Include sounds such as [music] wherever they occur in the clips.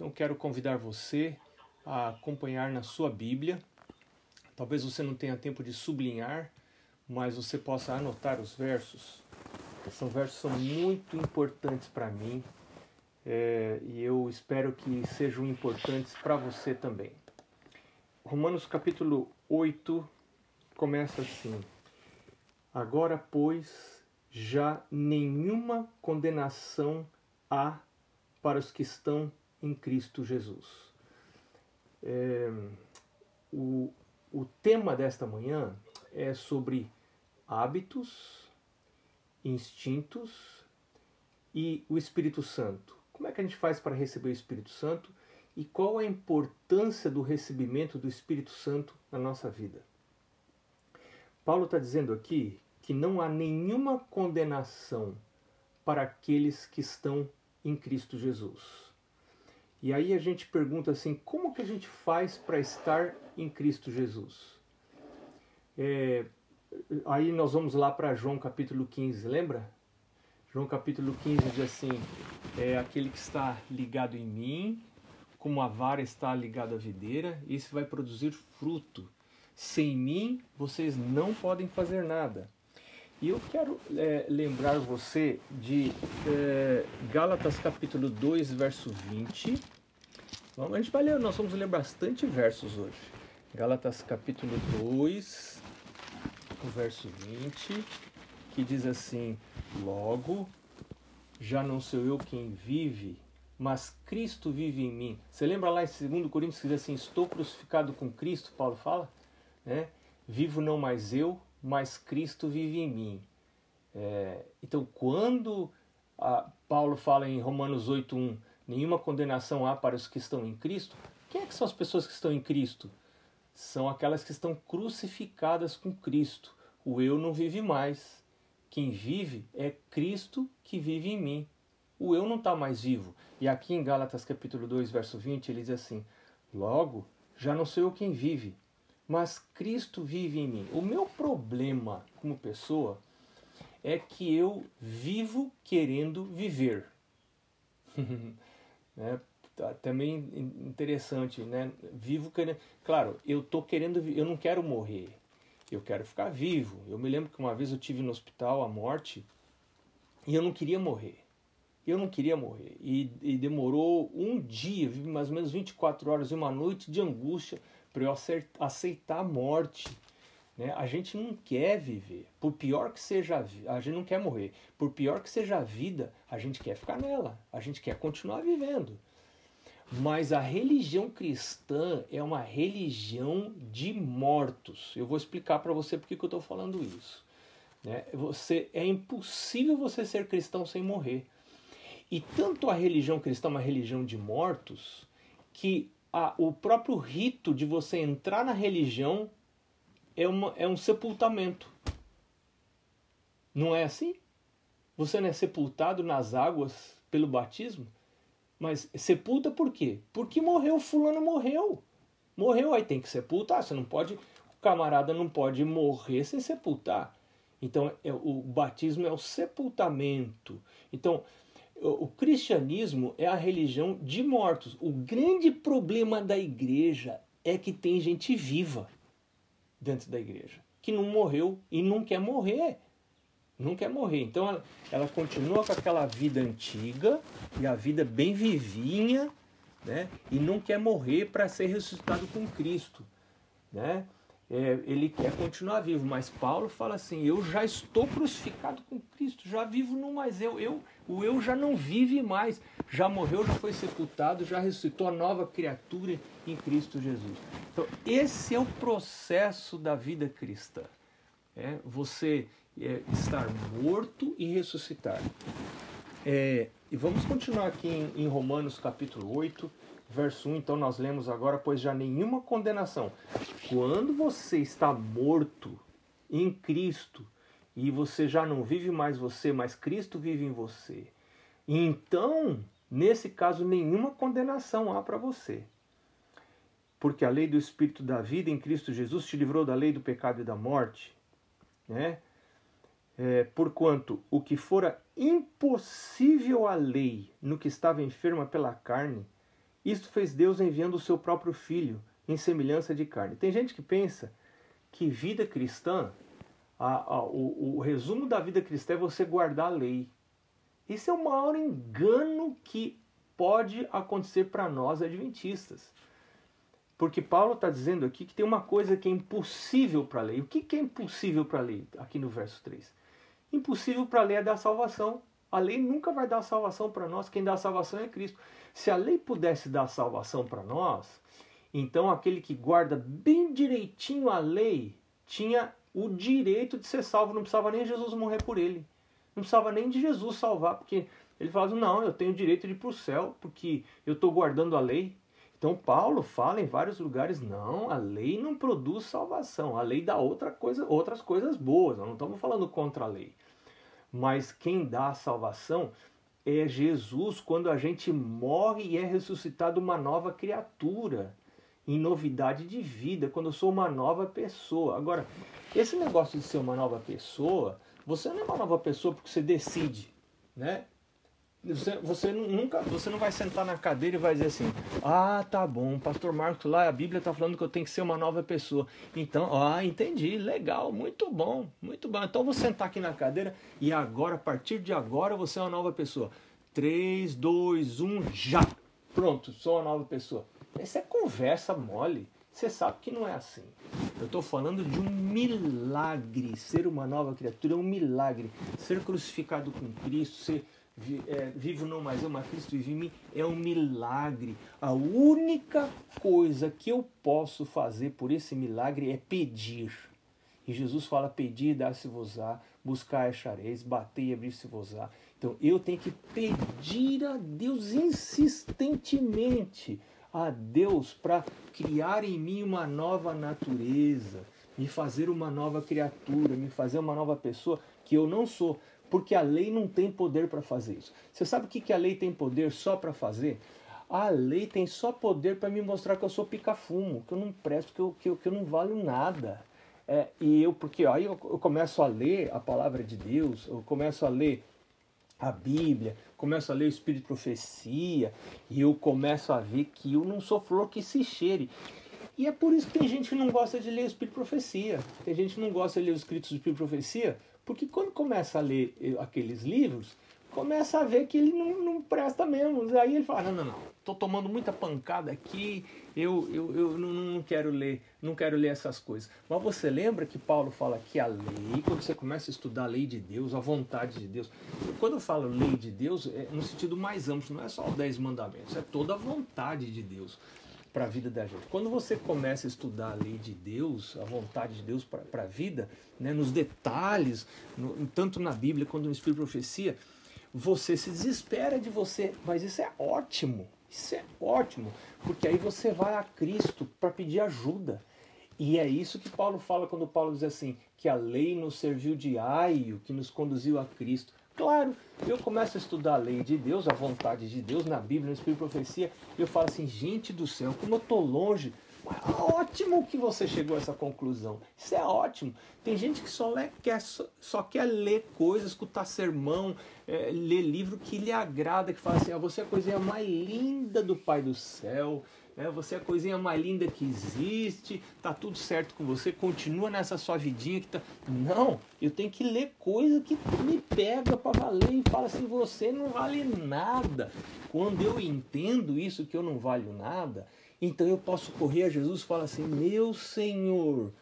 Então quero convidar você a acompanhar na sua Bíblia. Talvez você não tenha tempo de sublinhar, mas você possa anotar os versos. São versos são muito importantes para mim é, e eu espero que sejam importantes para você também. Romanos capítulo 8 começa assim: Agora, pois, já nenhuma condenação há para os que estão em Cristo Jesus. É, o, o tema desta manhã é sobre hábitos, instintos e o Espírito Santo. Como é que a gente faz para receber o Espírito Santo e qual a importância do recebimento do Espírito Santo na nossa vida? Paulo está dizendo aqui que não há nenhuma condenação para aqueles que estão em Cristo Jesus. E aí a gente pergunta assim: como que a gente faz para estar em Cristo Jesus? É, aí nós vamos lá para João capítulo 15, lembra? João capítulo 15 diz assim: é aquele que está ligado em mim, como a vara está ligada à videira, esse vai produzir fruto. Sem mim vocês não podem fazer nada. E eu quero é, lembrar você de é, Gálatas capítulo 2, verso 20. Vamos, a gente vai ler, nós vamos ler bastante versos hoje. Gálatas capítulo 2, o verso 20, que diz assim: Logo, já não sou eu quem vive, mas Cristo vive em mim. Você lembra lá em 2 Coríntios que diz assim: Estou crucificado com Cristo, Paulo fala? Né? Vivo não mais eu, mas Cristo vive em mim. É, então, quando Paulo fala em Romanos 8:1, nenhuma condenação há para os que estão em Cristo, quem é que são as pessoas que estão em Cristo? São aquelas que estão crucificadas com Cristo. O eu não vive mais. Quem vive é Cristo que vive em mim. O eu não está mais vivo. E aqui em Gálatas capítulo 2, verso 20, ele diz assim: Logo, já não sou eu quem vive, mas Cristo vive em mim. O meu problema como pessoa é que eu vivo querendo viver. [laughs] né? Tá, também interessante, né? Vivo querendo. Claro, eu tô querendo, eu não quero morrer. Eu quero ficar vivo. Eu me lembro que uma vez eu tive no hospital a morte e eu não queria morrer. Eu não queria morrer. E, e demorou um dia, mais ou menos 24 horas e uma noite de angústia para eu aceitar a morte. Né? A gente não quer viver. Por pior que seja a a gente não quer morrer. Por pior que seja a vida, a gente quer ficar nela. A gente quer continuar vivendo. Mas a religião cristã é uma religião de mortos. Eu vou explicar para você porque que eu estou falando isso. Né? Você, é impossível você ser cristão sem morrer. E tanto a religião cristã é uma religião de mortos que a, o próprio rito de você entrar na religião é, uma, é um sepultamento. Não é assim? Você não é sepultado nas águas pelo batismo? Mas sepulta por quê? Porque morreu, fulano morreu. Morreu, aí tem que sepultar. Você não pode, o camarada não pode morrer sem sepultar. Então, é, o batismo é o sepultamento. Então, o cristianismo é a religião de mortos. O grande problema da igreja é que tem gente viva dentro da igreja que não morreu e não quer morrer. Não quer morrer. Então ela, ela continua com aquela vida antiga e a vida bem vivinha, né? E não quer morrer para ser ressuscitado com Cristo, né? É, ele quer continuar vivo, mas Paulo fala assim: eu já estou crucificado com Cristo, já vivo não mais eu, eu, o eu já não vive mais, já morreu, já foi sepultado, já ressuscitou a nova criatura em Cristo Jesus. Então esse é o processo da vida cristã, é você é, estar morto e ressuscitar. É, e vamos continuar aqui em, em Romanos capítulo 8 verso 1, então nós lemos agora, pois já nenhuma condenação. Quando você está morto em Cristo e você já não vive mais você, mas Cristo vive em você, então, nesse caso, nenhuma condenação há para você. Porque a lei do Espírito da vida em Cristo Jesus te livrou da lei do pecado e da morte, né? É, porquanto o que fora impossível à lei no que estava enferma pela carne, Isto fez Deus enviando o seu próprio Filho em semelhança de carne. Tem gente que pensa que vida cristã, a, a, o, o resumo da vida cristã é você guardar a lei. Isso é o maior engano que pode acontecer para nós adventistas. Porque Paulo está dizendo aqui que tem uma coisa que é impossível para a lei. O que, que é impossível para a lei? Aqui no verso 3. Impossível para a lei é dar salvação. A lei nunca vai dar salvação para nós. Quem dá salvação é Cristo. Se a lei pudesse dar salvação para nós, então aquele que guarda bem direitinho a lei tinha o direito de ser salvo. Não precisava nem Jesus morrer por ele. Não precisava nem de Jesus salvar, porque ele falava: não, eu tenho o direito de ir para o céu, porque eu estou guardando a lei. Então Paulo fala em vários lugares, não, a lei não produz salvação, a lei dá outra coisa, outras coisas boas, nós não estamos falando contra a lei. Mas quem dá a salvação é Jesus quando a gente morre e é ressuscitado uma nova criatura, em novidade de vida, quando eu sou uma nova pessoa. Agora, esse negócio de ser uma nova pessoa, você não é uma nova pessoa porque você decide, né? Você, você nunca, você não vai sentar na cadeira e vai dizer assim: Ah, tá bom, Pastor Marcos lá, a Bíblia está falando que eu tenho que ser uma nova pessoa. Então, ah, entendi, legal, muito bom, muito bom. Então vou sentar aqui na cadeira e agora, a partir de agora, você é uma nova pessoa. 3, 2, 1, já! Pronto, sou uma nova pessoa. Essa é conversa mole. Você sabe que não é assim. Eu estou falando de um milagre. Ser uma nova criatura é um milagre. Ser crucificado com Cristo, ser é, vivo não mais eu, mas Cristo vive em mim, é um milagre. A única coisa que eu posso fazer por esse milagre é pedir. E Jesus fala: pedir, dar-se-vos-á, buscar, achareis, bater e abrir-se-vos-á. Então eu tenho que pedir a Deus insistentemente a Deus para criar em mim uma nova natureza, me fazer uma nova criatura, me fazer uma nova pessoa que eu não sou porque a lei não tem poder para fazer isso. Você sabe o que, que a lei tem poder só para fazer? A lei tem só poder para me mostrar que eu sou pica-fumo, que eu não presto, que eu, que eu, que eu não valho nada. É, e eu, porque aí eu, eu começo a ler a palavra de Deus, eu começo a ler a Bíblia, começo a ler o Espírito de Profecia, e eu começo a ver que eu não sou flor que se cheire. E é por isso que tem gente que não gosta de ler o Espírito de Profecia. Tem gente que não gosta de ler os escritos do Espírito de Profecia porque quando começa a ler eh, aqueles livros, começa a ver que ele não, não presta mesmo. Aí ele fala, não, não, não, estou tomando muita pancada aqui, eu, eu, eu não, não, quero ler, não quero ler essas coisas. Mas você lembra que Paulo fala que a lei, quando você começa a estudar a lei de Deus, a vontade de Deus, quando eu falo lei de Deus, é no sentido mais amplo, não é só os dez mandamentos, é toda a vontade de Deus para a vida da gente. Quando você começa a estudar a lei de Deus, a vontade de Deus para a vida, né, nos detalhes, no, tanto na Bíblia quanto no Espírito de Profecia, você se desespera de você, mas isso é ótimo, isso é ótimo, porque aí você vai a Cristo para pedir ajuda. E é isso que Paulo fala quando Paulo diz assim, que a lei nos serviu de aio, que nos conduziu a Cristo. Claro, eu começo a estudar a lei de Deus, a vontade de Deus na Bíblia, no Espírito de Profecia, e eu falo assim, gente do céu, como eu estou longe. Ótimo que você chegou a essa conclusão. Isso é ótimo. Tem gente que só, lê, quer, só, só quer ler coisas, escutar sermão, é, ler livro que lhe agrada, que fala assim, ah, você é a coisinha mais linda do Pai do céu, é, você é a coisinha mais linda que existe, tá tudo certo com você, continua nessa sua vidinha que tá. Não, eu tenho que ler coisa que me pega para valer e fala assim: você não vale nada. Quando eu entendo isso, que eu não valho nada, então eu posso correr a Jesus e falar assim: meu Senhor.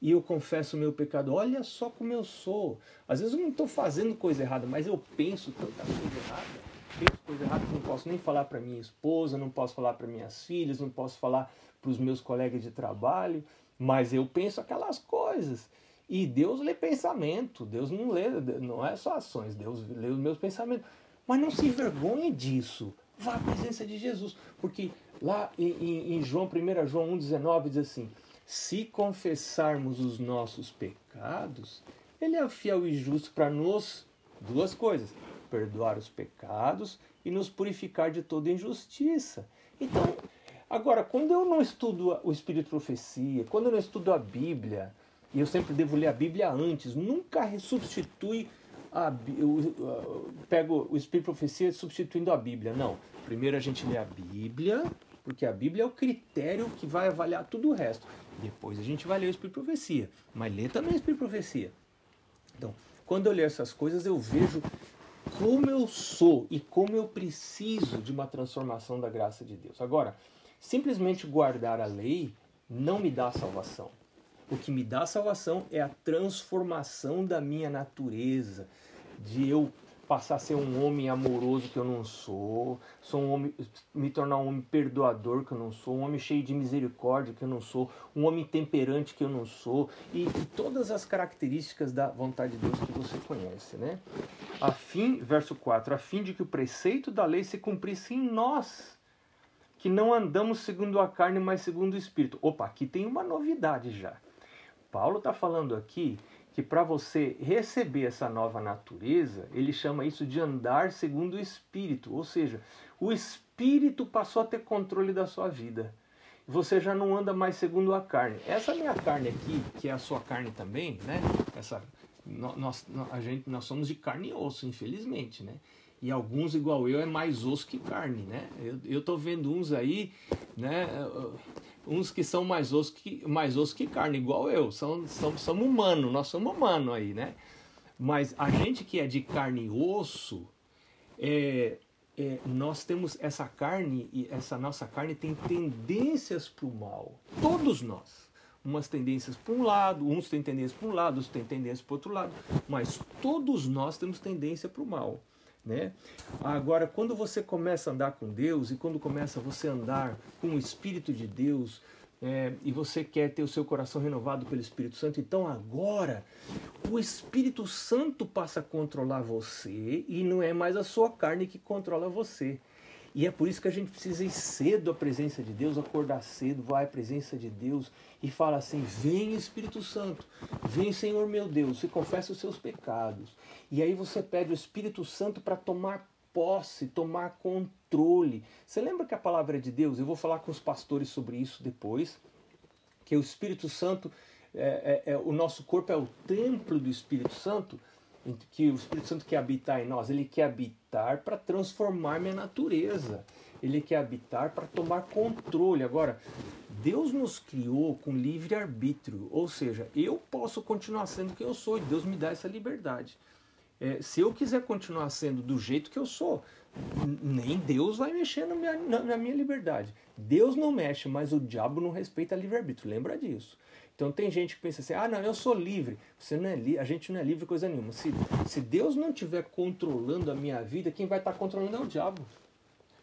E eu confesso o meu pecado. Olha só como eu sou. Às vezes eu não estou fazendo coisa errada, mas eu penso tanta coisa errada penso coisa errada que não posso nem falar para minha esposa, não posso falar para minhas filhas, não posso falar para os meus colegas de trabalho, mas eu penso aquelas coisas. E Deus lê pensamento, Deus não lê, não é só ações, Deus lê os meus pensamentos. Mas não se envergonhe disso. Vá à presença de Jesus. Porque lá em, em, João, 1 João 1,19 diz assim: se confessarmos os nossos pecados, Ele é fiel e justo para nos duas coisas perdoar os pecados e nos purificar de toda injustiça. Então, agora, quando eu não estudo o Espírito Profecia, quando eu não estudo a Bíblia, e eu sempre devo ler a Bíblia antes, nunca substitui a, eu, eu pego o Espírito Profecia substituindo a Bíblia. Não. Primeiro a gente lê a Bíblia, porque a Bíblia é o critério que vai avaliar tudo o resto. Depois a gente vai ler o Espírito Profecia. Mas lê também o Espírito Profecia. Então, quando eu leio essas coisas, eu vejo como eu sou e como eu preciso de uma transformação da graça de Deus. Agora, simplesmente guardar a lei não me dá salvação. O que me dá salvação é a transformação da minha natureza, de eu passar a ser um homem amoroso que eu não sou, sou um homem, me tornar um homem perdoador que eu não sou, um homem cheio de misericórdia que eu não sou, um homem temperante que eu não sou, e, e todas as características da vontade de Deus que você conhece, né? A fim, verso 4, a fim de que o preceito da lei se cumprisse em nós, que não andamos segundo a carne, mas segundo o Espírito. Opa, aqui tem uma novidade já. Paulo está falando aqui que para você receber essa nova natureza, ele chama isso de andar segundo o Espírito. Ou seja, o Espírito passou a ter controle da sua vida. Você já não anda mais segundo a carne. Essa minha carne aqui, que é a sua carne também, né? Essa, nós, a gente, nós somos de carne e osso, infelizmente, né? E alguns igual eu é mais osso que carne, né? Eu, eu tô vendo uns aí, né? Uns que são mais osso que, mais osso que carne, igual eu. São, são, somos humanos, nós somos humanos aí, né? Mas a gente que é de carne e osso, é, é, nós temos essa carne, e essa nossa carne tem tendências para o mal. Todos nós. Umas tendências para um lado, uns têm tendência para um lado, outros têm tendência para outro lado. Mas todos nós temos tendência para o mal. Né? Agora, quando você começa a andar com Deus e quando começa você a andar com o Espírito de Deus é, e você quer ter o seu coração renovado pelo Espírito Santo, então agora o Espírito Santo passa a controlar você e não é mais a sua carne que controla você. E é por isso que a gente precisa ir cedo à presença de Deus, acordar cedo, vai à presença de Deus e fala assim: Vem Espírito Santo, vem Senhor meu Deus, você confessa os seus pecados. E aí você pede o Espírito Santo para tomar posse, tomar controle. Você lembra que a palavra de Deus, eu vou falar com os pastores sobre isso depois, que o Espírito Santo, é, é, é o nosso corpo é o templo do Espírito Santo que o Espírito Santo quer habitar em nós, ele quer habitar para transformar minha natureza. Ele quer habitar para tomar controle. Agora, Deus nos criou com livre arbítrio, ou seja, eu posso continuar sendo quem eu sou e Deus me dá essa liberdade. É, se eu quiser continuar sendo do jeito que eu sou, nem Deus vai mexer na minha, na, minha liberdade. Deus não mexe, mas o diabo não respeita livre-arbítrio. Lembra disso. Então tem gente que pensa assim: ah, não, eu sou livre. Você não é li a gente não é livre coisa nenhuma. Se, se Deus não estiver controlando a minha vida, quem vai estar controlando é o diabo.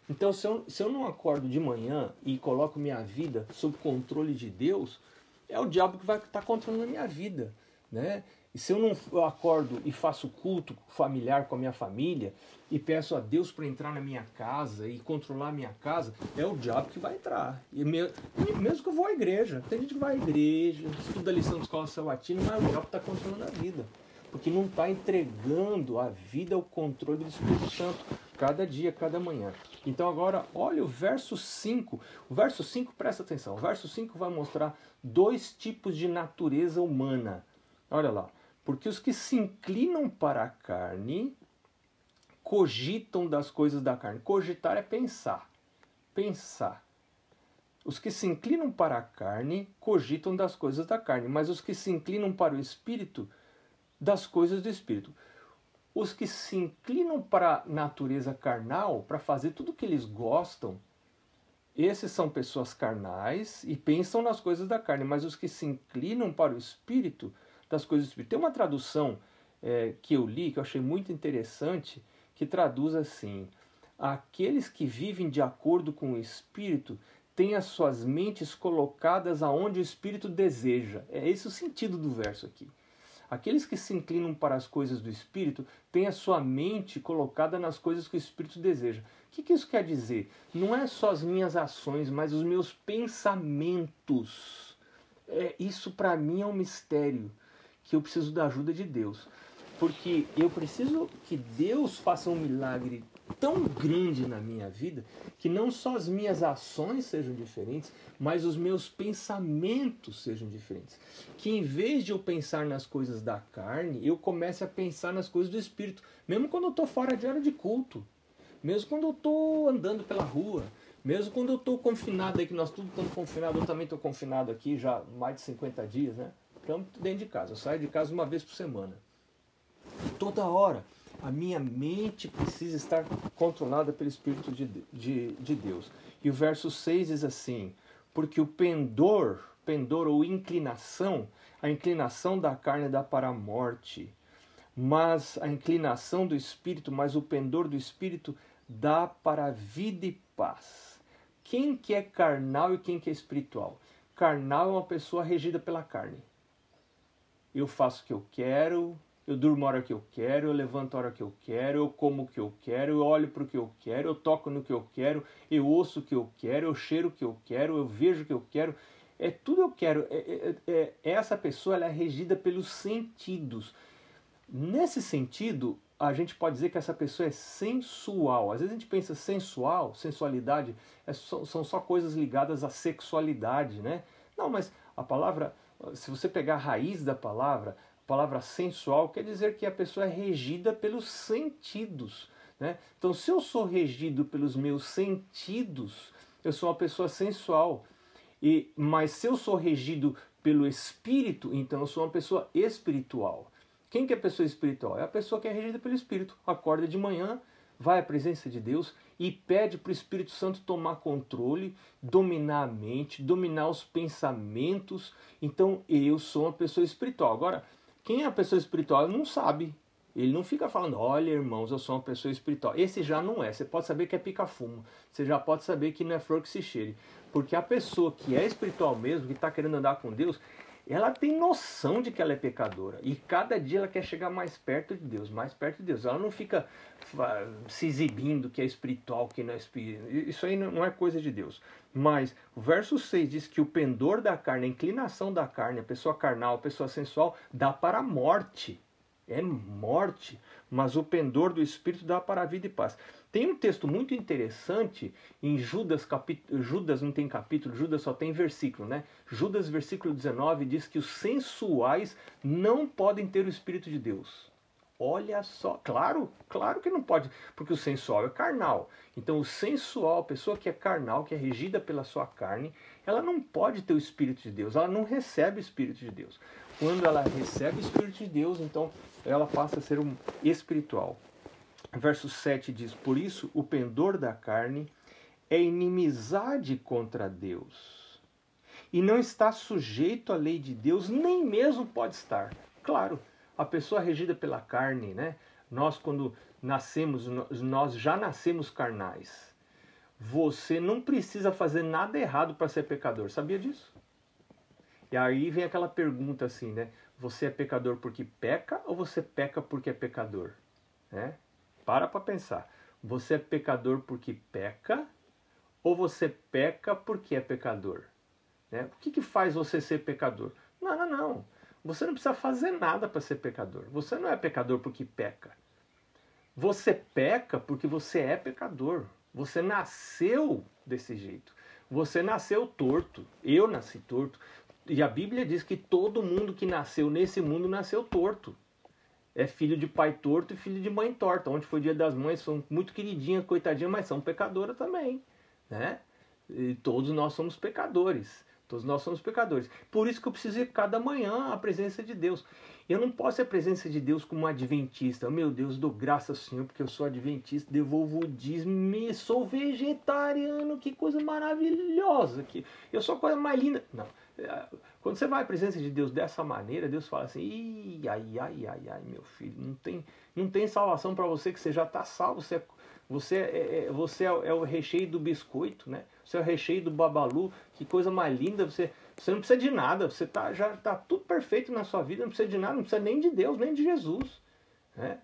Então, se eu, se eu não acordo de manhã e coloco minha vida sob controle de Deus, é o diabo que vai estar controlando a minha vida. Né? E se eu não eu acordo e faço culto familiar com a minha família e peço a Deus para entrar na minha casa e controlar a minha casa, é o diabo que vai entrar. E mesmo que eu vou à igreja, tem gente que vai à igreja, estuda a lição de escola sabatina, mas o diabo está controlando a vida. Porque não está entregando a vida ao controle do Espírito Santo cada dia, cada manhã. Então agora, olha o verso 5. O verso 5, presta atenção. O verso 5 vai mostrar dois tipos de natureza humana. Olha lá. Porque os que se inclinam para a carne cogitam das coisas da carne. Cogitar é pensar. Pensar. Os que se inclinam para a carne cogitam das coisas da carne, mas os que se inclinam para o espírito, das coisas do espírito. Os que se inclinam para a natureza carnal, para fazer tudo o que eles gostam, esses são pessoas carnais e pensam nas coisas da carne, mas os que se inclinam para o espírito, das coisas do Espírito. Tem uma tradução é, que eu li que eu achei muito interessante que traduz assim: aqueles que vivem de acordo com o Espírito têm as suas mentes colocadas aonde o Espírito deseja. É esse o sentido do verso aqui. Aqueles que se inclinam para as coisas do Espírito têm a sua mente colocada nas coisas que o Espírito deseja. O que, que isso quer dizer? Não é só as minhas ações, mas os meus pensamentos. É, isso para mim é um mistério que eu preciso da ajuda de Deus. Porque eu preciso que Deus faça um milagre tão grande na minha vida que não só as minhas ações sejam diferentes, mas os meus pensamentos sejam diferentes. Que em vez de eu pensar nas coisas da carne, eu comece a pensar nas coisas do espírito, mesmo quando eu estou fora de hora de culto, mesmo quando eu estou andando pela rua, mesmo quando eu estou confinado aí, que nós tudo estamos confinados, eu também estou confinado aqui já mais de 50 dias, né? Estamos dentro de casa, eu saio de casa uma vez por semana. Toda hora a minha mente precisa estar controlada pelo Espírito de, de, de Deus. E o verso 6 diz assim: Porque o pendor, pendor ou inclinação, a inclinação da carne dá para a morte, mas a inclinação do Espírito, mas o pendor do Espírito dá para a vida e paz. Quem que é carnal e quem que é espiritual? Carnal é uma pessoa regida pela carne. Eu faço o que eu quero, eu durmo a hora que eu quero, eu levanto a hora que eu quero, eu como o que eu quero, eu olho para o que eu quero, eu toco no que eu quero, eu ouço o que eu quero, eu cheiro o que eu quero, eu vejo o que eu quero. É tudo eu quero. É, é, é, é essa pessoa ela é regida pelos sentidos. Nesse sentido, a gente pode dizer que essa pessoa é sensual. Às vezes a gente pensa sensual, sensualidade, é só, são só coisas ligadas à sexualidade, né? Não, mas a palavra, se você pegar a raiz da palavra, a palavra sensual quer dizer que a pessoa é regida pelos sentidos. Né? Então, se eu sou regido pelos meus sentidos, eu sou uma pessoa sensual. E, mas se eu sou regido pelo espírito, então eu sou uma pessoa espiritual. Quem que é a pessoa espiritual? É a pessoa que é regida pelo espírito. Acorda de manhã, vai à presença de Deus e pede para o Espírito Santo tomar controle, dominar a mente, dominar os pensamentos. Então eu sou uma pessoa espiritual. Agora, quem é a pessoa espiritual não sabe. Ele não fica falando, olha irmãos, eu sou uma pessoa espiritual. Esse já não é. Você pode saber que é pica-fumo. Você já pode saber que não é flor que se cheire. Porque a pessoa que é espiritual mesmo, que está querendo andar com Deus, ela tem noção de que ela é pecadora. E cada dia ela quer chegar mais perto de Deus, mais perto de Deus. Ela não fica se exibindo que é espiritual, que não é espírito. Isso aí não é coisa de Deus. Mas o verso 6 diz que o pendor da carne, a inclinação da carne, a pessoa carnal, a pessoa sensual, dá para a morte. É morte. Mas o pendor do espírito dá para a vida e paz. Tem um texto muito interessante em Judas, capítulo, Judas não tem capítulo, Judas só tem versículo, né? Judas, versículo 19, diz que os sensuais não podem ter o Espírito de Deus. Olha só, claro, claro que não pode, porque o sensual é carnal. Então, o sensual, a pessoa que é carnal, que é regida pela sua carne, ela não pode ter o Espírito de Deus, ela não recebe o Espírito de Deus. Quando ela recebe o Espírito de Deus, então ela passa a ser um espiritual. Verso 7 diz: Por isso o pendor da carne é inimizade contra Deus. E não está sujeito à lei de Deus, nem mesmo pode estar. Claro, a pessoa regida pela carne, né? Nós, quando nascemos, nós já nascemos carnais. Você não precisa fazer nada errado para ser pecador, sabia disso? E aí vem aquela pergunta assim, né? Você é pecador porque peca ou você peca porque é pecador? Né? Para para pensar. Você é pecador porque peca ou você peca porque é pecador? Né? O que, que faz você ser pecador? Não, não, não. Você não precisa fazer nada para ser pecador. Você não é pecador porque peca. Você peca porque você é pecador. Você nasceu desse jeito. Você nasceu torto. Eu nasci torto. E a Bíblia diz que todo mundo que nasceu nesse mundo nasceu torto. É filho de pai torto e filho de mãe torta. Onde foi dia das mães, são muito queridinhas, coitadinhas, mas são pecadoras também. Né? E todos nós somos pecadores. Todos nós somos pecadores. Por isso que eu preciso ir cada manhã à presença de Deus. Eu não posso ir à presença de Deus como adventista. Meu Deus, dou graças ao Senhor porque eu sou adventista, devolvo o dízimo, sou vegetariano, que coisa maravilhosa. Que eu sou a coisa mais linda. Não. É, quando você vai à presença de Deus dessa maneira, Deus fala assim: ai, ai, ai, ai, meu filho, não tem, não tem salvação para você que você já está salvo. Você é você é, é, você é, é, o recheio do biscoito, né? Você é o recheio do babalu. Que coisa mais linda. Você, você não precisa de nada. Você tá, já está tudo perfeito na sua vida. Não precisa de nada. Não precisa nem de Deus, nem de Jesus. Né?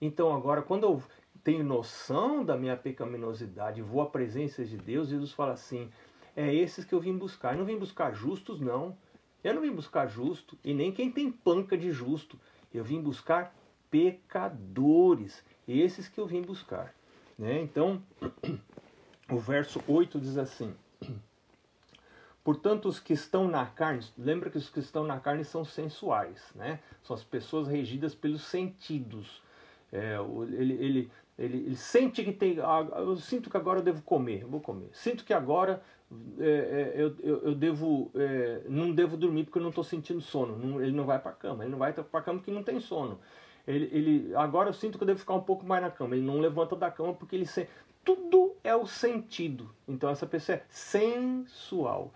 Então agora, quando eu tenho noção da minha pecaminosidade, vou à presença de Deus, Jesus fala assim: é esses que eu vim buscar. Eu não vim buscar justos, não. Eu não vim buscar justo e nem quem tem panca de justo. Eu vim buscar pecadores. Esses que eu vim buscar. Né? Então, [clears throat] o verso 8 diz assim: [clears throat] Portanto, os que estão na carne, lembra que os que estão na carne são sensuais, né? São as pessoas regidas pelos sentidos. É, ele, ele, ele, ele, sente que tem. Ah, eu sinto que agora eu devo comer, eu vou comer. Sinto que agora é, é, eu, eu, eu, devo. É, não devo dormir porque eu não estou sentindo sono. Não, ele não vai para a cama. Ele não vai para a cama porque não tem sono. Ele, ele, agora eu sinto que eu devo ficar um pouco mais na cama. Ele não levanta da cama porque ele sente. Tudo é o sentido. Então essa pessoa é sensual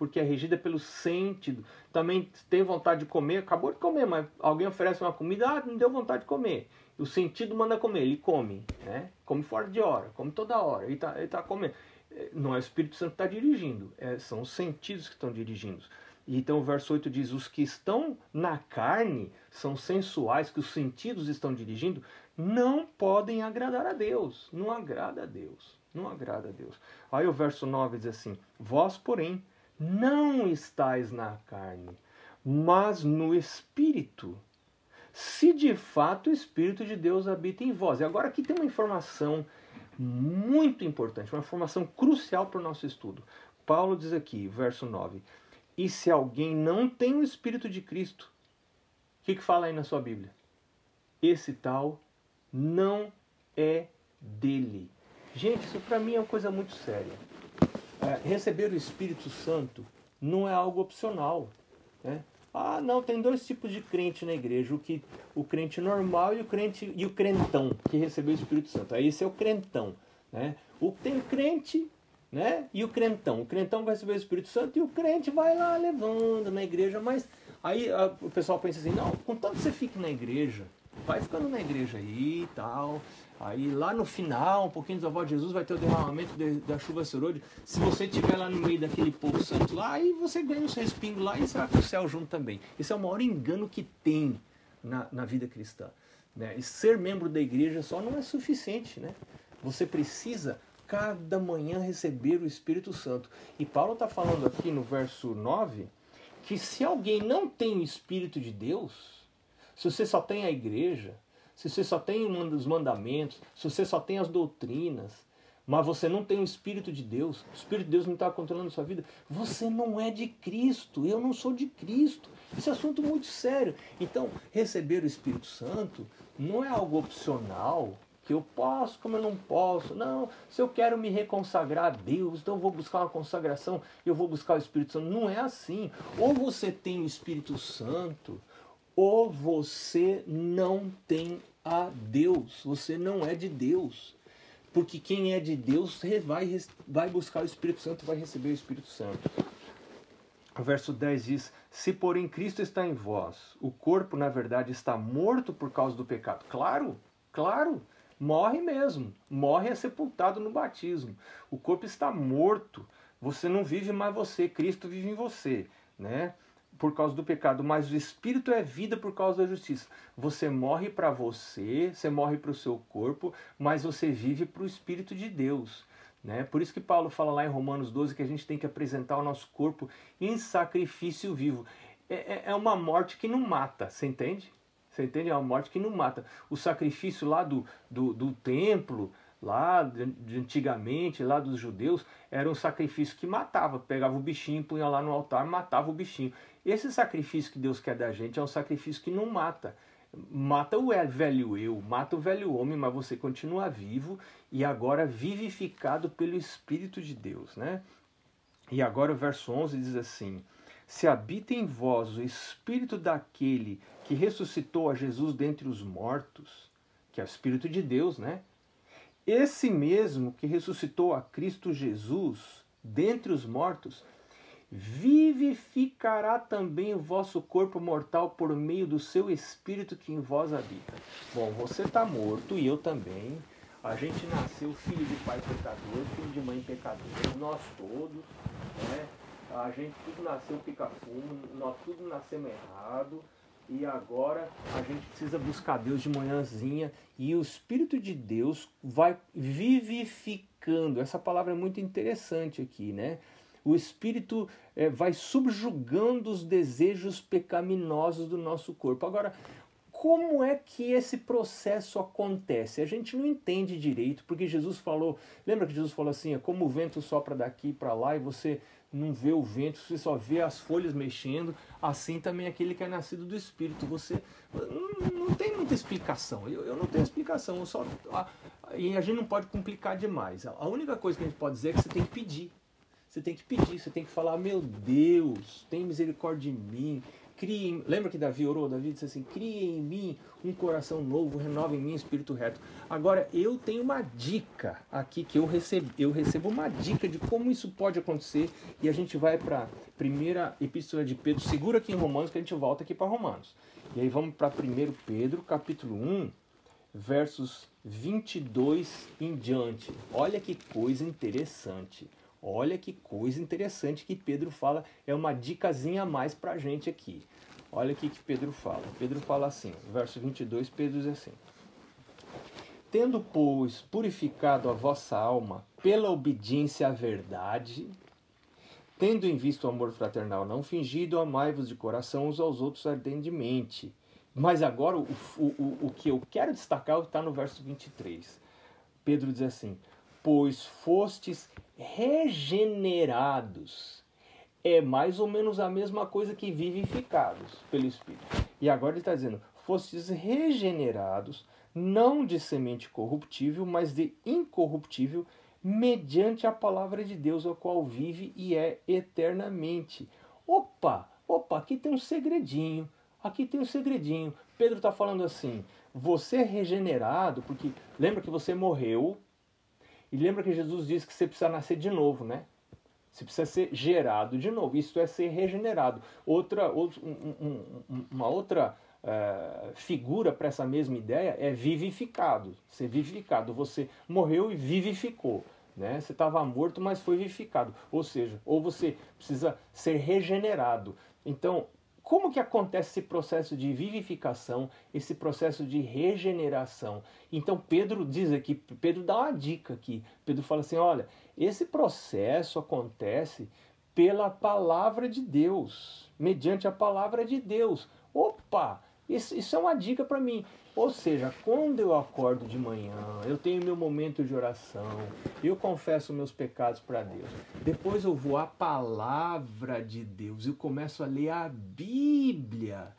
porque é regida pelo sentido. Também tem vontade de comer, acabou de comer, mas alguém oferece uma comida, ah, não deu vontade de comer. O sentido manda comer, ele come, né? Come fora de hora, come toda hora, ele está tá comendo. É, não é o Espírito Santo que está dirigindo, é, são os sentidos que estão dirigindo. Então o verso 8 diz: Os que estão na carne são sensuais, que os sentidos estão dirigindo, não podem agradar a Deus. Não agrada a Deus. Não agrada a Deus. Aí o verso 9 diz assim: Vós, porém, não estais na carne, mas no Espírito. Se de fato o Espírito de Deus habita em vós. E agora aqui tem uma informação muito importante, uma informação crucial para o nosso estudo. Paulo diz aqui, verso 9: E se alguém não tem o Espírito de Cristo, o que, que fala aí na sua Bíblia? Esse tal não é dele. Gente, isso para mim é uma coisa muito séria é, receber o Espírito Santo não é algo opcional. Né? Ah, não, tem dois tipos de crente na igreja, o, que, o crente normal e o crente e o crentão que recebeu o Espírito Santo. Aí esse é o crentão. Né? O, tem o crente né? e o crentão. O crentão vai receber o Espírito Santo e o crente vai lá levando na igreja, mas aí a, o pessoal pensa assim, não, contanto que você fique na igreja, vai ficando na igreja aí e tal, Aí lá no final, um pouquinho dos avós de Jesus, vai ter o derramamento de, da chuva serôdia. Se você estiver lá no meio daquele povo santo lá, aí você ganha os respingos lá e será que o céu junto também. Esse é o maior engano que tem na, na vida cristã. Né? E ser membro da igreja só não é suficiente. Né? Você precisa cada manhã receber o Espírito Santo. E Paulo está falando aqui no verso 9 que se alguém não tem o Espírito de Deus, se você só tem a igreja, se você só tem os mandamentos, se você só tem as doutrinas, mas você não tem o Espírito de Deus, o Espírito de Deus não está controlando a sua vida, você não é de Cristo, eu não sou de Cristo. Esse é assunto muito sério. Então, receber o Espírito Santo não é algo opcional, que eu posso, como eu não posso. Não, se eu quero me reconsagrar a Deus, então eu vou buscar uma consagração, eu vou buscar o Espírito Santo. Não é assim. Ou você tem o Espírito Santo, ou você não tem a Deus. Você não é de Deus. Porque quem é de Deus vai, vai buscar o Espírito Santo, vai receber o Espírito Santo. O verso 10 diz: Se porém Cristo está em vós, o corpo na verdade está morto por causa do pecado. Claro, claro, morre mesmo. Morre é sepultado no batismo. O corpo está morto. Você não vive mais você, Cristo vive em você, né? Por causa do pecado, mas o espírito é vida por causa da justiça. Você morre para você, você morre para o seu corpo, mas você vive para o espírito de Deus. Né? Por isso que Paulo fala lá em Romanos 12 que a gente tem que apresentar o nosso corpo em sacrifício vivo. É, é, é uma morte que não mata, você entende? Você entende? É uma morte que não mata. O sacrifício lá do, do, do templo, lá de, antigamente, lá dos judeus, era um sacrifício que matava. Pegava o bichinho, punha lá no altar, matava o bichinho. Esse sacrifício que Deus quer da gente é um sacrifício que não mata. Mata o velho eu, mata o velho homem, mas você continua vivo e agora vivificado pelo Espírito de Deus, né? E agora o verso 11 diz assim: Se habita em vós o Espírito daquele que ressuscitou a Jesus dentre os mortos, que é o Espírito de Deus, né? Esse mesmo que ressuscitou a Cristo Jesus dentre os mortos, vivificará também o vosso corpo mortal por meio do seu espírito que em vós habita. Bom, você está morto e eu também. A gente nasceu filho de pai pecador, filho de mãe pecador, nós todos, né? A gente tudo nasceu pica-fumo, nós tudo nascemos errado. E agora a gente precisa buscar Deus de manhãzinha e o Espírito de Deus vai vivificando. Essa palavra é muito interessante aqui, né? O espírito é, vai subjugando os desejos pecaminosos do nosso corpo. Agora, como é que esse processo acontece? A gente não entende direito, porque Jesus falou, lembra que Jesus falou assim, é como o vento sopra daqui para lá e você não vê o vento, você só vê as folhas mexendo, assim também aquele que é nascido do Espírito. Você não, tem muita explicação. Eu, eu não tenho explicação. Eu só, a, e a gente não pode complicar demais. A única coisa que a gente pode dizer é que você tem que pedir. Você tem que pedir, você tem que falar, meu Deus, tem misericórdia de mim, Crie, lembra que Davi orou? Davi disse assim: crie em mim um coração novo, renova em mim um espírito reto. Agora, eu tenho uma dica aqui que eu recebo, eu recebo uma dica de como isso pode acontecer e a gente vai para a primeira epístola de Pedro. Segura aqui em Romanos que a gente volta aqui para Romanos. E aí vamos para 1 Pedro, capítulo 1, versos 22 em diante. Olha que coisa interessante. Olha que coisa interessante que Pedro fala, é uma dicasinha a mais para a gente aqui. Olha o que Pedro fala. Pedro fala assim, verso 22, Pedro diz assim: Tendo, pois, purificado a vossa alma pela obediência à verdade, tendo em vista o amor fraternal não fingido, amai-vos de coração uns aos outros ardentemente. Mas agora o, o, o que eu quero destacar está no verso 23. Pedro diz assim: Pois fostes regenerados. É mais ou menos a mesma coisa que vivificados pelo Espírito. E agora ele está dizendo: fostes regenerados, não de semente corruptível, mas de incorruptível, mediante a palavra de Deus, a qual vive e é eternamente. Opa, opa, aqui tem um segredinho. Aqui tem um segredinho. Pedro está falando assim: você é regenerado, porque lembra que você morreu e lembra que Jesus disse que você precisa nascer de novo, né? Você precisa ser gerado de novo. Isso é ser regenerado. Outra, um, um, uma outra uh, figura para essa mesma ideia é vivificado. Ser vivificado. Você morreu e vivificou. Né? Você estava morto, mas foi vivificado. Ou seja, ou você precisa ser regenerado. Então, como que acontece esse processo de vivificação, esse processo de regeneração? Então Pedro diz aqui, Pedro dá uma dica aqui. Pedro fala assim: olha, esse processo acontece pela palavra de Deus, mediante a palavra de Deus. Opa! Isso, isso é uma dica para mim. Ou seja, quando eu acordo de manhã, eu tenho meu momento de oração, eu confesso meus pecados para Deus. Depois eu vou à palavra de Deus, eu começo a ler a Bíblia.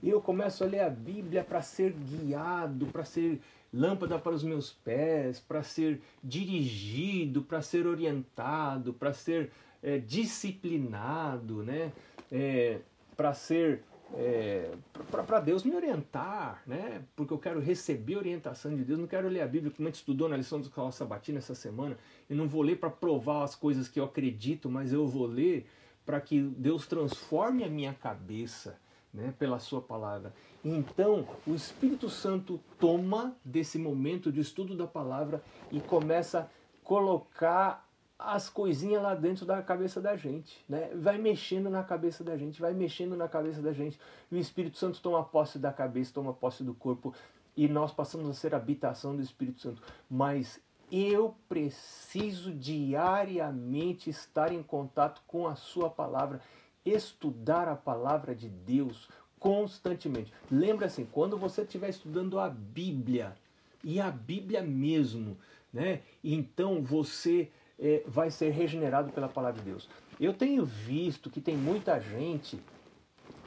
Eu começo a ler a Bíblia para ser guiado, para ser lâmpada para os meus pés, para ser dirigido, para ser orientado, para ser é, disciplinado, né? É, para ser é, para Deus me orientar, né? Porque eu quero receber orientação de Deus, não quero ler a Bíblia como a gente estudou na lição do escola sabatina essa semana. Eu não vou ler para provar as coisas que eu acredito, mas eu vou ler para que Deus transforme a minha cabeça, né? Pela Sua palavra. Então, o Espírito Santo toma desse momento de estudo da palavra e começa a colocar as coisinhas lá dentro da cabeça da gente, né? Vai mexendo na cabeça da gente, vai mexendo na cabeça da gente. E o Espírito Santo toma posse da cabeça, toma posse do corpo e nós passamos a ser habitação do Espírito Santo. Mas eu preciso diariamente estar em contato com a sua palavra, estudar a palavra de Deus constantemente. Lembra assim, quando você estiver estudando a Bíblia, e a Bíblia mesmo, né? Então você é, vai ser regenerado pela palavra de Deus. Eu tenho visto que tem muita gente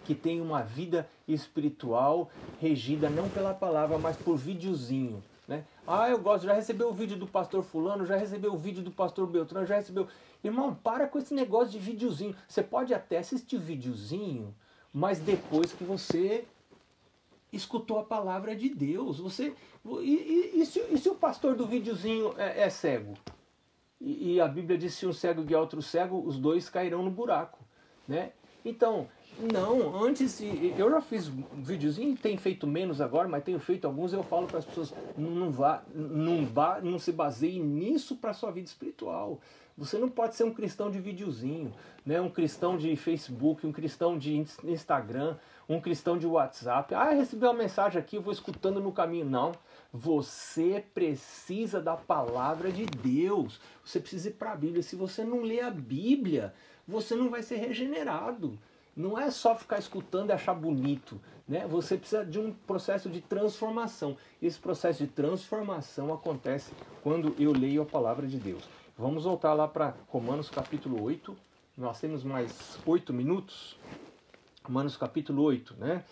que tem uma vida espiritual regida não pela palavra, mas por videozinho. Né? Ah, eu gosto, já recebeu o vídeo do pastor fulano, já recebeu o vídeo do pastor Beltrano, já recebeu... Irmão, para com esse negócio de videozinho. Você pode até assistir videozinho, mas depois que você escutou a palavra de Deus. Você E, e, e, se, e se, o pastor do videozinho é, é cego? E, e a Bíblia diz: se um cego guiar outro cego, os dois cairão no buraco. Né? Então, não, antes eu já fiz um videozinho, tem feito menos agora, mas tenho feito alguns. Eu falo para as pessoas: não, vá, não, vá, não se baseie nisso para sua vida espiritual. Você não pode ser um cristão de videozinho, né? um cristão de Facebook, um cristão de Instagram, um cristão de WhatsApp. Ah, recebi uma mensagem aqui, eu vou escutando no caminho. Não. Você precisa da palavra de Deus. Você precisa ir para a Bíblia. Se você não lê a Bíblia, você não vai ser regenerado. não é só ficar escutando e achar bonito. Né? Você precisa de um processo de transformação. Esse processo de transformação acontece quando eu leio a palavra de Deus. Vamos voltar lá para Romanos capítulo 8. Nós temos mais oito minutos. Romanos capítulo 8, né?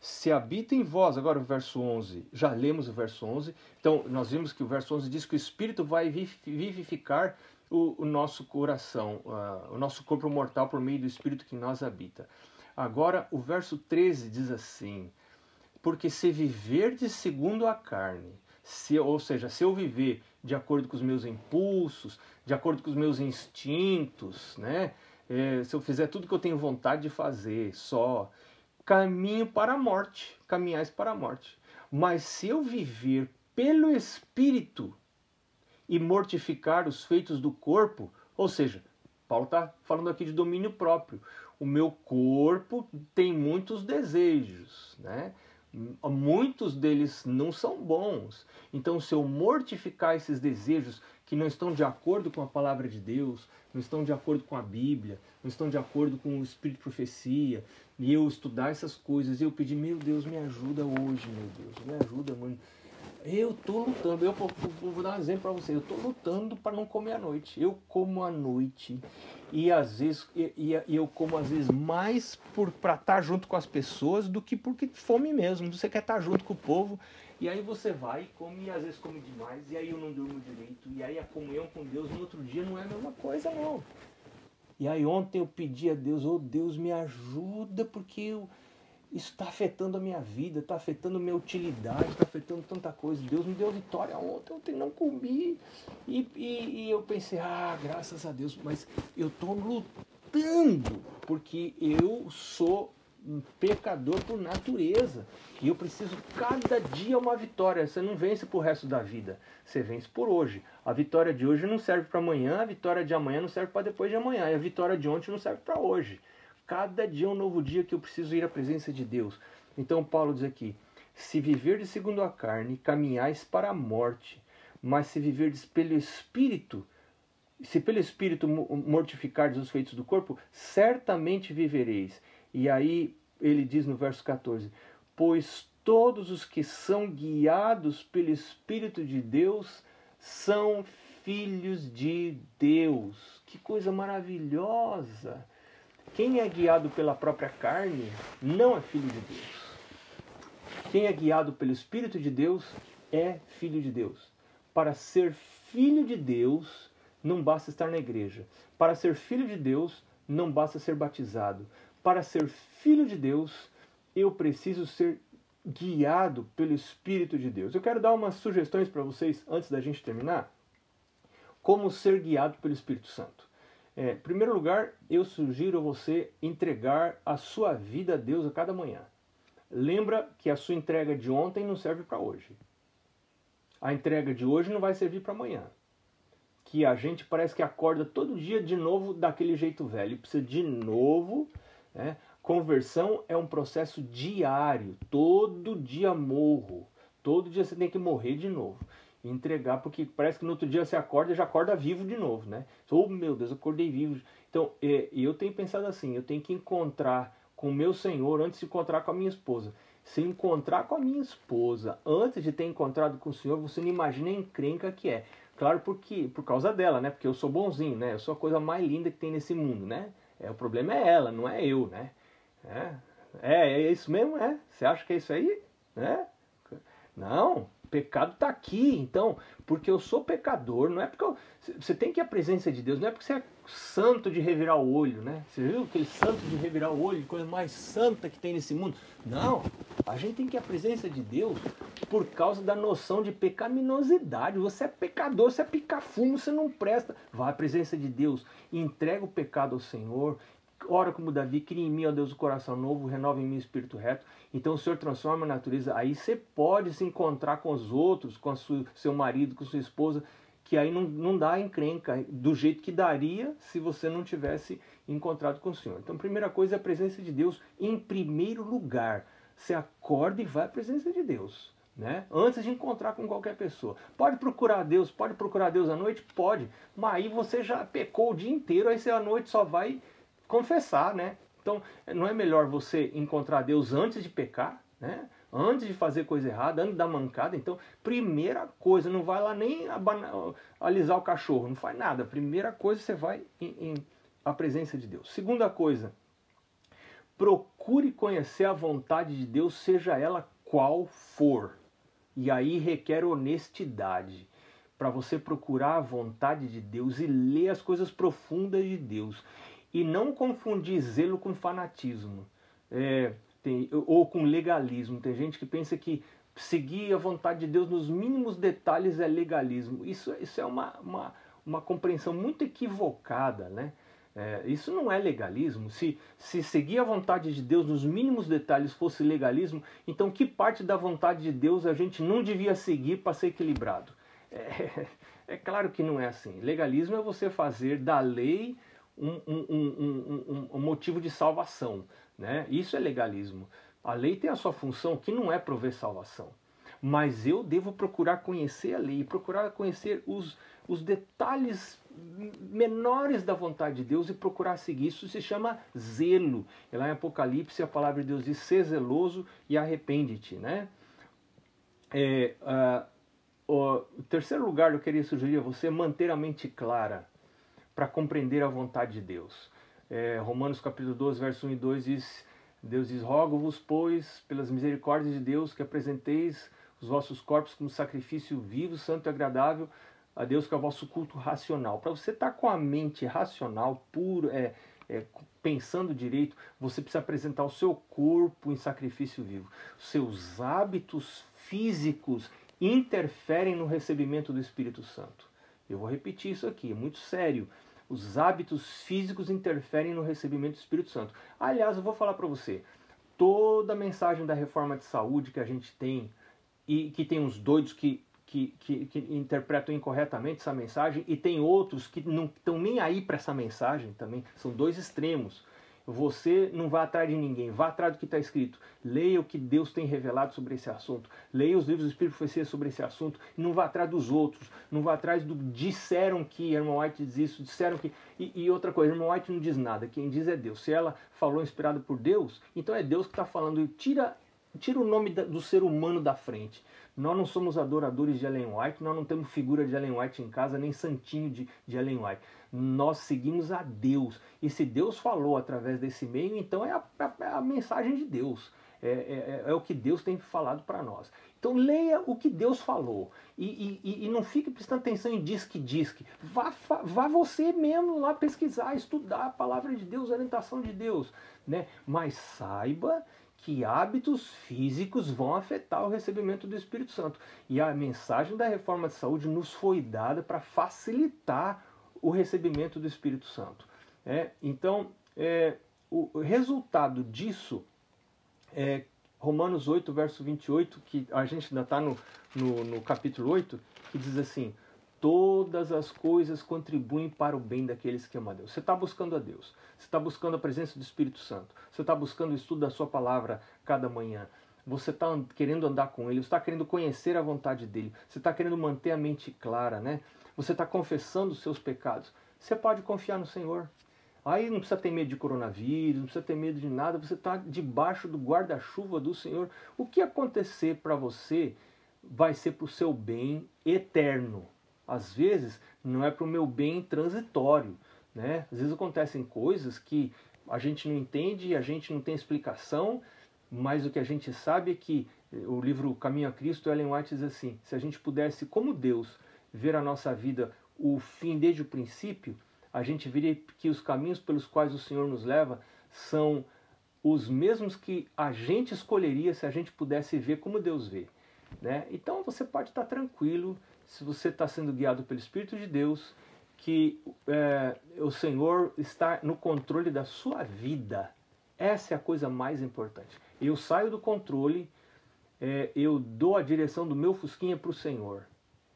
Se habita em vós, agora o verso 11, já lemos o verso 11, então nós vimos que o verso 11 diz que o Espírito vai vivificar o, o nosso coração, uh, o nosso corpo mortal por meio do Espírito que nós habita. Agora o verso 13 diz assim: Porque se viver de segundo a carne, se, ou seja, se eu viver de acordo com os meus impulsos, de acordo com os meus instintos, né? É, se eu fizer tudo que eu tenho vontade de fazer só, caminho para a morte, caminhais para a morte. Mas se eu viver pelo Espírito e mortificar os feitos do corpo, ou seja, Paulo está falando aqui de domínio próprio. O meu corpo tem muitos desejos, né? Muitos deles não são bons. Então, se eu mortificar esses desejos que não estão de acordo com a palavra de Deus, não estão de acordo com a Bíblia, não estão de acordo com o Espírito de profecia, e eu estudar essas coisas, eu pedir, meu Deus, me ajuda hoje, meu Deus, me ajuda, mano. Eu tô lutando, eu vou, vou dar um exemplo para você, eu tô lutando para não comer à noite. Eu como à noite e às vezes e, e eu como às vezes mais por para estar tá junto com as pessoas do que porque fome mesmo. Você quer estar tá junto com o povo e aí você vai e come e às vezes come demais e aí eu não durmo direito e aí a comunhão com Deus no outro dia não é a mesma coisa não. E aí ontem eu pedi a Deus, oh Deus me ajuda porque eu isso está afetando a minha vida, está afetando minha utilidade, está afetando tanta coisa. Deus me deu vitória ontem, ontem não comi. E, e, e eu pensei, ah, graças a Deus, mas eu estou lutando, porque eu sou um pecador por natureza. E eu preciso cada dia uma vitória. Você não vence por resto da vida, você vence por hoje. A vitória de hoje não serve para amanhã, a vitória de amanhã não serve para depois de amanhã, e a vitória de ontem não serve para hoje. Cada dia é um novo dia que eu preciso ir à presença de Deus. Então Paulo diz aqui: se viverdes segundo a carne, caminhais para a morte, mas se viverdes pelo Espírito, se pelo Espírito mortificardes os feitos do corpo, certamente vivereis. E aí ele diz no verso 14: Pois todos os que são guiados pelo Espírito de Deus são filhos de Deus. Que coisa maravilhosa! Quem é guiado pela própria carne não é filho de Deus. Quem é guiado pelo Espírito de Deus é filho de Deus. Para ser filho de Deus, não basta estar na igreja. Para ser filho de Deus, não basta ser batizado. Para ser filho de Deus, eu preciso ser guiado pelo Espírito de Deus. Eu quero dar umas sugestões para vocês antes da gente terminar. Como ser guiado pelo Espírito Santo. É, em primeiro lugar, eu sugiro você entregar a sua vida a Deus a cada manhã. Lembra que a sua entrega de ontem não serve para hoje. A entrega de hoje não vai servir para amanhã. Que a gente parece que acorda todo dia de novo daquele jeito velho. Precisa de novo. Né? Conversão é um processo diário. Todo dia morro. Todo dia você tem que morrer de novo entregar, porque parece que no outro dia você acorda e já acorda vivo de novo, né? Oh meu Deus, eu acordei vivo. Então, é, eu tenho pensado assim, eu tenho que encontrar com o meu Senhor antes de encontrar com a minha esposa. Se encontrar com a minha esposa antes de ter encontrado com o Senhor, você não imagina a encrenca que é. Claro, porque por causa dela, né? Porque eu sou bonzinho, né? Eu sou a coisa mais linda que tem nesse mundo, né? É, o problema é ela, não é eu, né? É, é, é isso mesmo, é? Você acha que é isso aí? É? Não, pecado está aqui, então, porque eu sou pecador, não é porque eu, você tem que ir à presença de Deus, não é porque você é santo de revirar o olho, né? Você viu aquele santo de revirar o olho, coisa mais santa que tem nesse mundo? Não, a gente tem que ir à presença de Deus por causa da noção de pecaminosidade. Você é pecador, você é picafumo, você não presta. Vá à presença de Deus, entrega o pecado ao Senhor, ora como Davi, cria em mim, ó Deus, o coração novo, renova em mim o espírito reto. Então o Senhor transforma a natureza. Aí você pode se encontrar com os outros, com sua, seu marido, com sua esposa, que aí não, não dá encrenca do jeito que daria se você não tivesse encontrado com o Senhor. Então, primeira coisa é a presença de Deus em primeiro lugar. Você acorda e vai à presença de Deus. Né? Antes de encontrar com qualquer pessoa. Pode procurar Deus, pode procurar Deus à noite? Pode. Mas aí você já pecou o dia inteiro, aí você à noite só vai confessar, né? Então, não é melhor você encontrar Deus antes de pecar, né? antes de fazer coisa errada, antes da mancada. Então, primeira coisa, não vai lá nem alisar o cachorro, não faz nada. Primeira coisa, você vai em, em a presença de Deus. Segunda coisa, procure conhecer a vontade de Deus, seja ela qual for. E aí requer honestidade para você procurar a vontade de Deus e ler as coisas profundas de Deus. E não confundir zelo com fanatismo. É, tem, ou com legalismo. Tem gente que pensa que seguir a vontade de Deus nos mínimos detalhes é legalismo. Isso, isso é uma, uma, uma compreensão muito equivocada, né? É, isso não é legalismo. Se, se seguir a vontade de Deus nos mínimos detalhes fosse legalismo, então que parte da vontade de Deus a gente não devia seguir para ser equilibrado? É, [laughs] é, claro que não é assim. Legalismo é você fazer da lei um, um, um, motivo de salvação. Né? Isso é legalismo. A lei tem a sua função que não é prover salvação. Mas eu devo procurar conhecer a lei, procurar conhecer os, os detalhes menores da vontade de Deus e procurar seguir. Isso se chama zelo. E lá em Apocalipse a palavra de Deus diz: ser zeloso e arrepende-te. Né? É, uh, o terceiro lugar eu queria sugerir a você manter a mente clara para compreender a vontade de Deus. É, Romanos capítulo 12, verso 1 e 2 diz, Deus diz, rogo-vos, pois, pelas misericórdias de Deus, que apresenteis os vossos corpos como sacrifício vivo, santo e agradável a Deus, que é o vosso culto racional. Para você estar tá com a mente racional, puro, é, é, pensando direito, você precisa apresentar o seu corpo em sacrifício vivo. Seus hábitos físicos interferem no recebimento do Espírito Santo. Eu vou repetir isso aqui, é muito sério. Os hábitos físicos interferem no recebimento do Espírito Santo. Aliás, eu vou falar para você, toda a mensagem da reforma de saúde que a gente tem, e que tem uns doidos que, que, que, que interpretam incorretamente essa mensagem, e tem outros que não estão nem aí para essa mensagem também, são dois extremos. Você não vá atrás de ninguém, vá atrás do que está escrito. Leia o que Deus tem revelado sobre esse assunto. Leia os livros do Espírito Profecia sobre esse assunto. E não vá atrás dos outros. Não vá atrás do disseram que, irmão White diz isso, disseram que. E, e outra coisa, irmão White não diz nada. Quem diz é Deus. Se ela falou inspirado por Deus, então é Deus que está falando. Tira, tira o nome do ser humano da frente. Nós não somos adoradores de Ellen White, nós não temos figura de Ellen White em casa, nem santinho de, de Ellen White. Nós seguimos a Deus. E se Deus falou através desse meio, então é a, a, a mensagem de Deus. É, é, é, o que Deus tem falado para nós. Então leia o que Deus falou. E, e, e não fique prestando atenção em disque disque. Vá, vá você mesmo lá pesquisar, estudar a palavra de Deus, a orientação de Deus. Né? Mas saiba que hábitos físicos vão afetar o recebimento do Espírito Santo. E a mensagem da reforma de saúde nos foi dada para facilitar o recebimento do Espírito Santo. É, então, é, o resultado disso é Romanos 8, verso 28, que a gente ainda está no, no, no capítulo 8, que diz assim: Todas as coisas contribuem para o bem daqueles que amam a Deus. Você está buscando a Deus, você está buscando a presença do Espírito Santo, você está buscando o estudo da Sua palavra cada manhã, você está querendo andar com Ele, você está querendo conhecer a vontade dEle, você está querendo manter a mente clara, né? você está confessando os seus pecados. Você pode confiar no Senhor. Aí não precisa ter medo de coronavírus, não precisa ter medo de nada, você está debaixo do guarda-chuva do Senhor. O que acontecer para você vai ser para o seu bem eterno às vezes não é para o meu bem transitório. Né? Às vezes acontecem coisas que a gente não entende, a gente não tem explicação, mas o que a gente sabe é que o livro Caminho a Cristo, Ellen White diz assim: se a gente pudesse, como Deus, ver a nossa vida o fim desde o princípio, a gente veria que os caminhos pelos quais o Senhor nos leva são os mesmos que a gente escolheria se a gente pudesse ver como Deus vê. Né? Então você pode estar tranquilo se você está sendo guiado pelo Espírito de Deus, que é, o Senhor está no controle da sua vida. Essa é a coisa mais importante. Eu saio do controle, é, eu dou a direção do meu fusquinha para o Senhor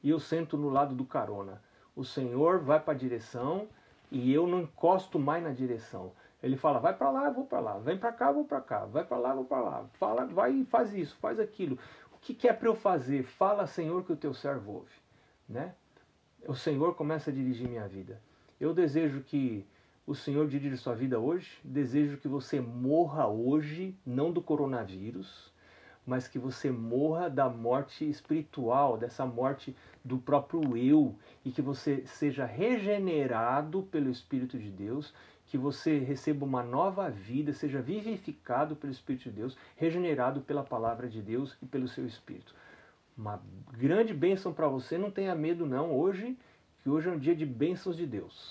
e eu sento no lado do carona. O Senhor vai para a direção e eu não encosto mais na direção. Ele fala, vai para lá, eu vou para lá, vem para cá, eu vou para cá, vai para lá, eu vou para lá, fala, vai e faz isso, faz aquilo. O que, que é para eu fazer? Fala, Senhor, que o teu servo ouve né? O Senhor começa a dirigir minha vida. Eu desejo que o Senhor dirige sua vida hoje. Desejo que você morra hoje, não do coronavírus, mas que você morra da morte espiritual, dessa morte do próprio eu, e que você seja regenerado pelo Espírito de Deus, que você receba uma nova vida, seja vivificado pelo Espírito de Deus, regenerado pela palavra de Deus e pelo seu Espírito. Uma grande bênção para você, não tenha medo não, hoje, que hoje é um dia de bênçãos de Deus.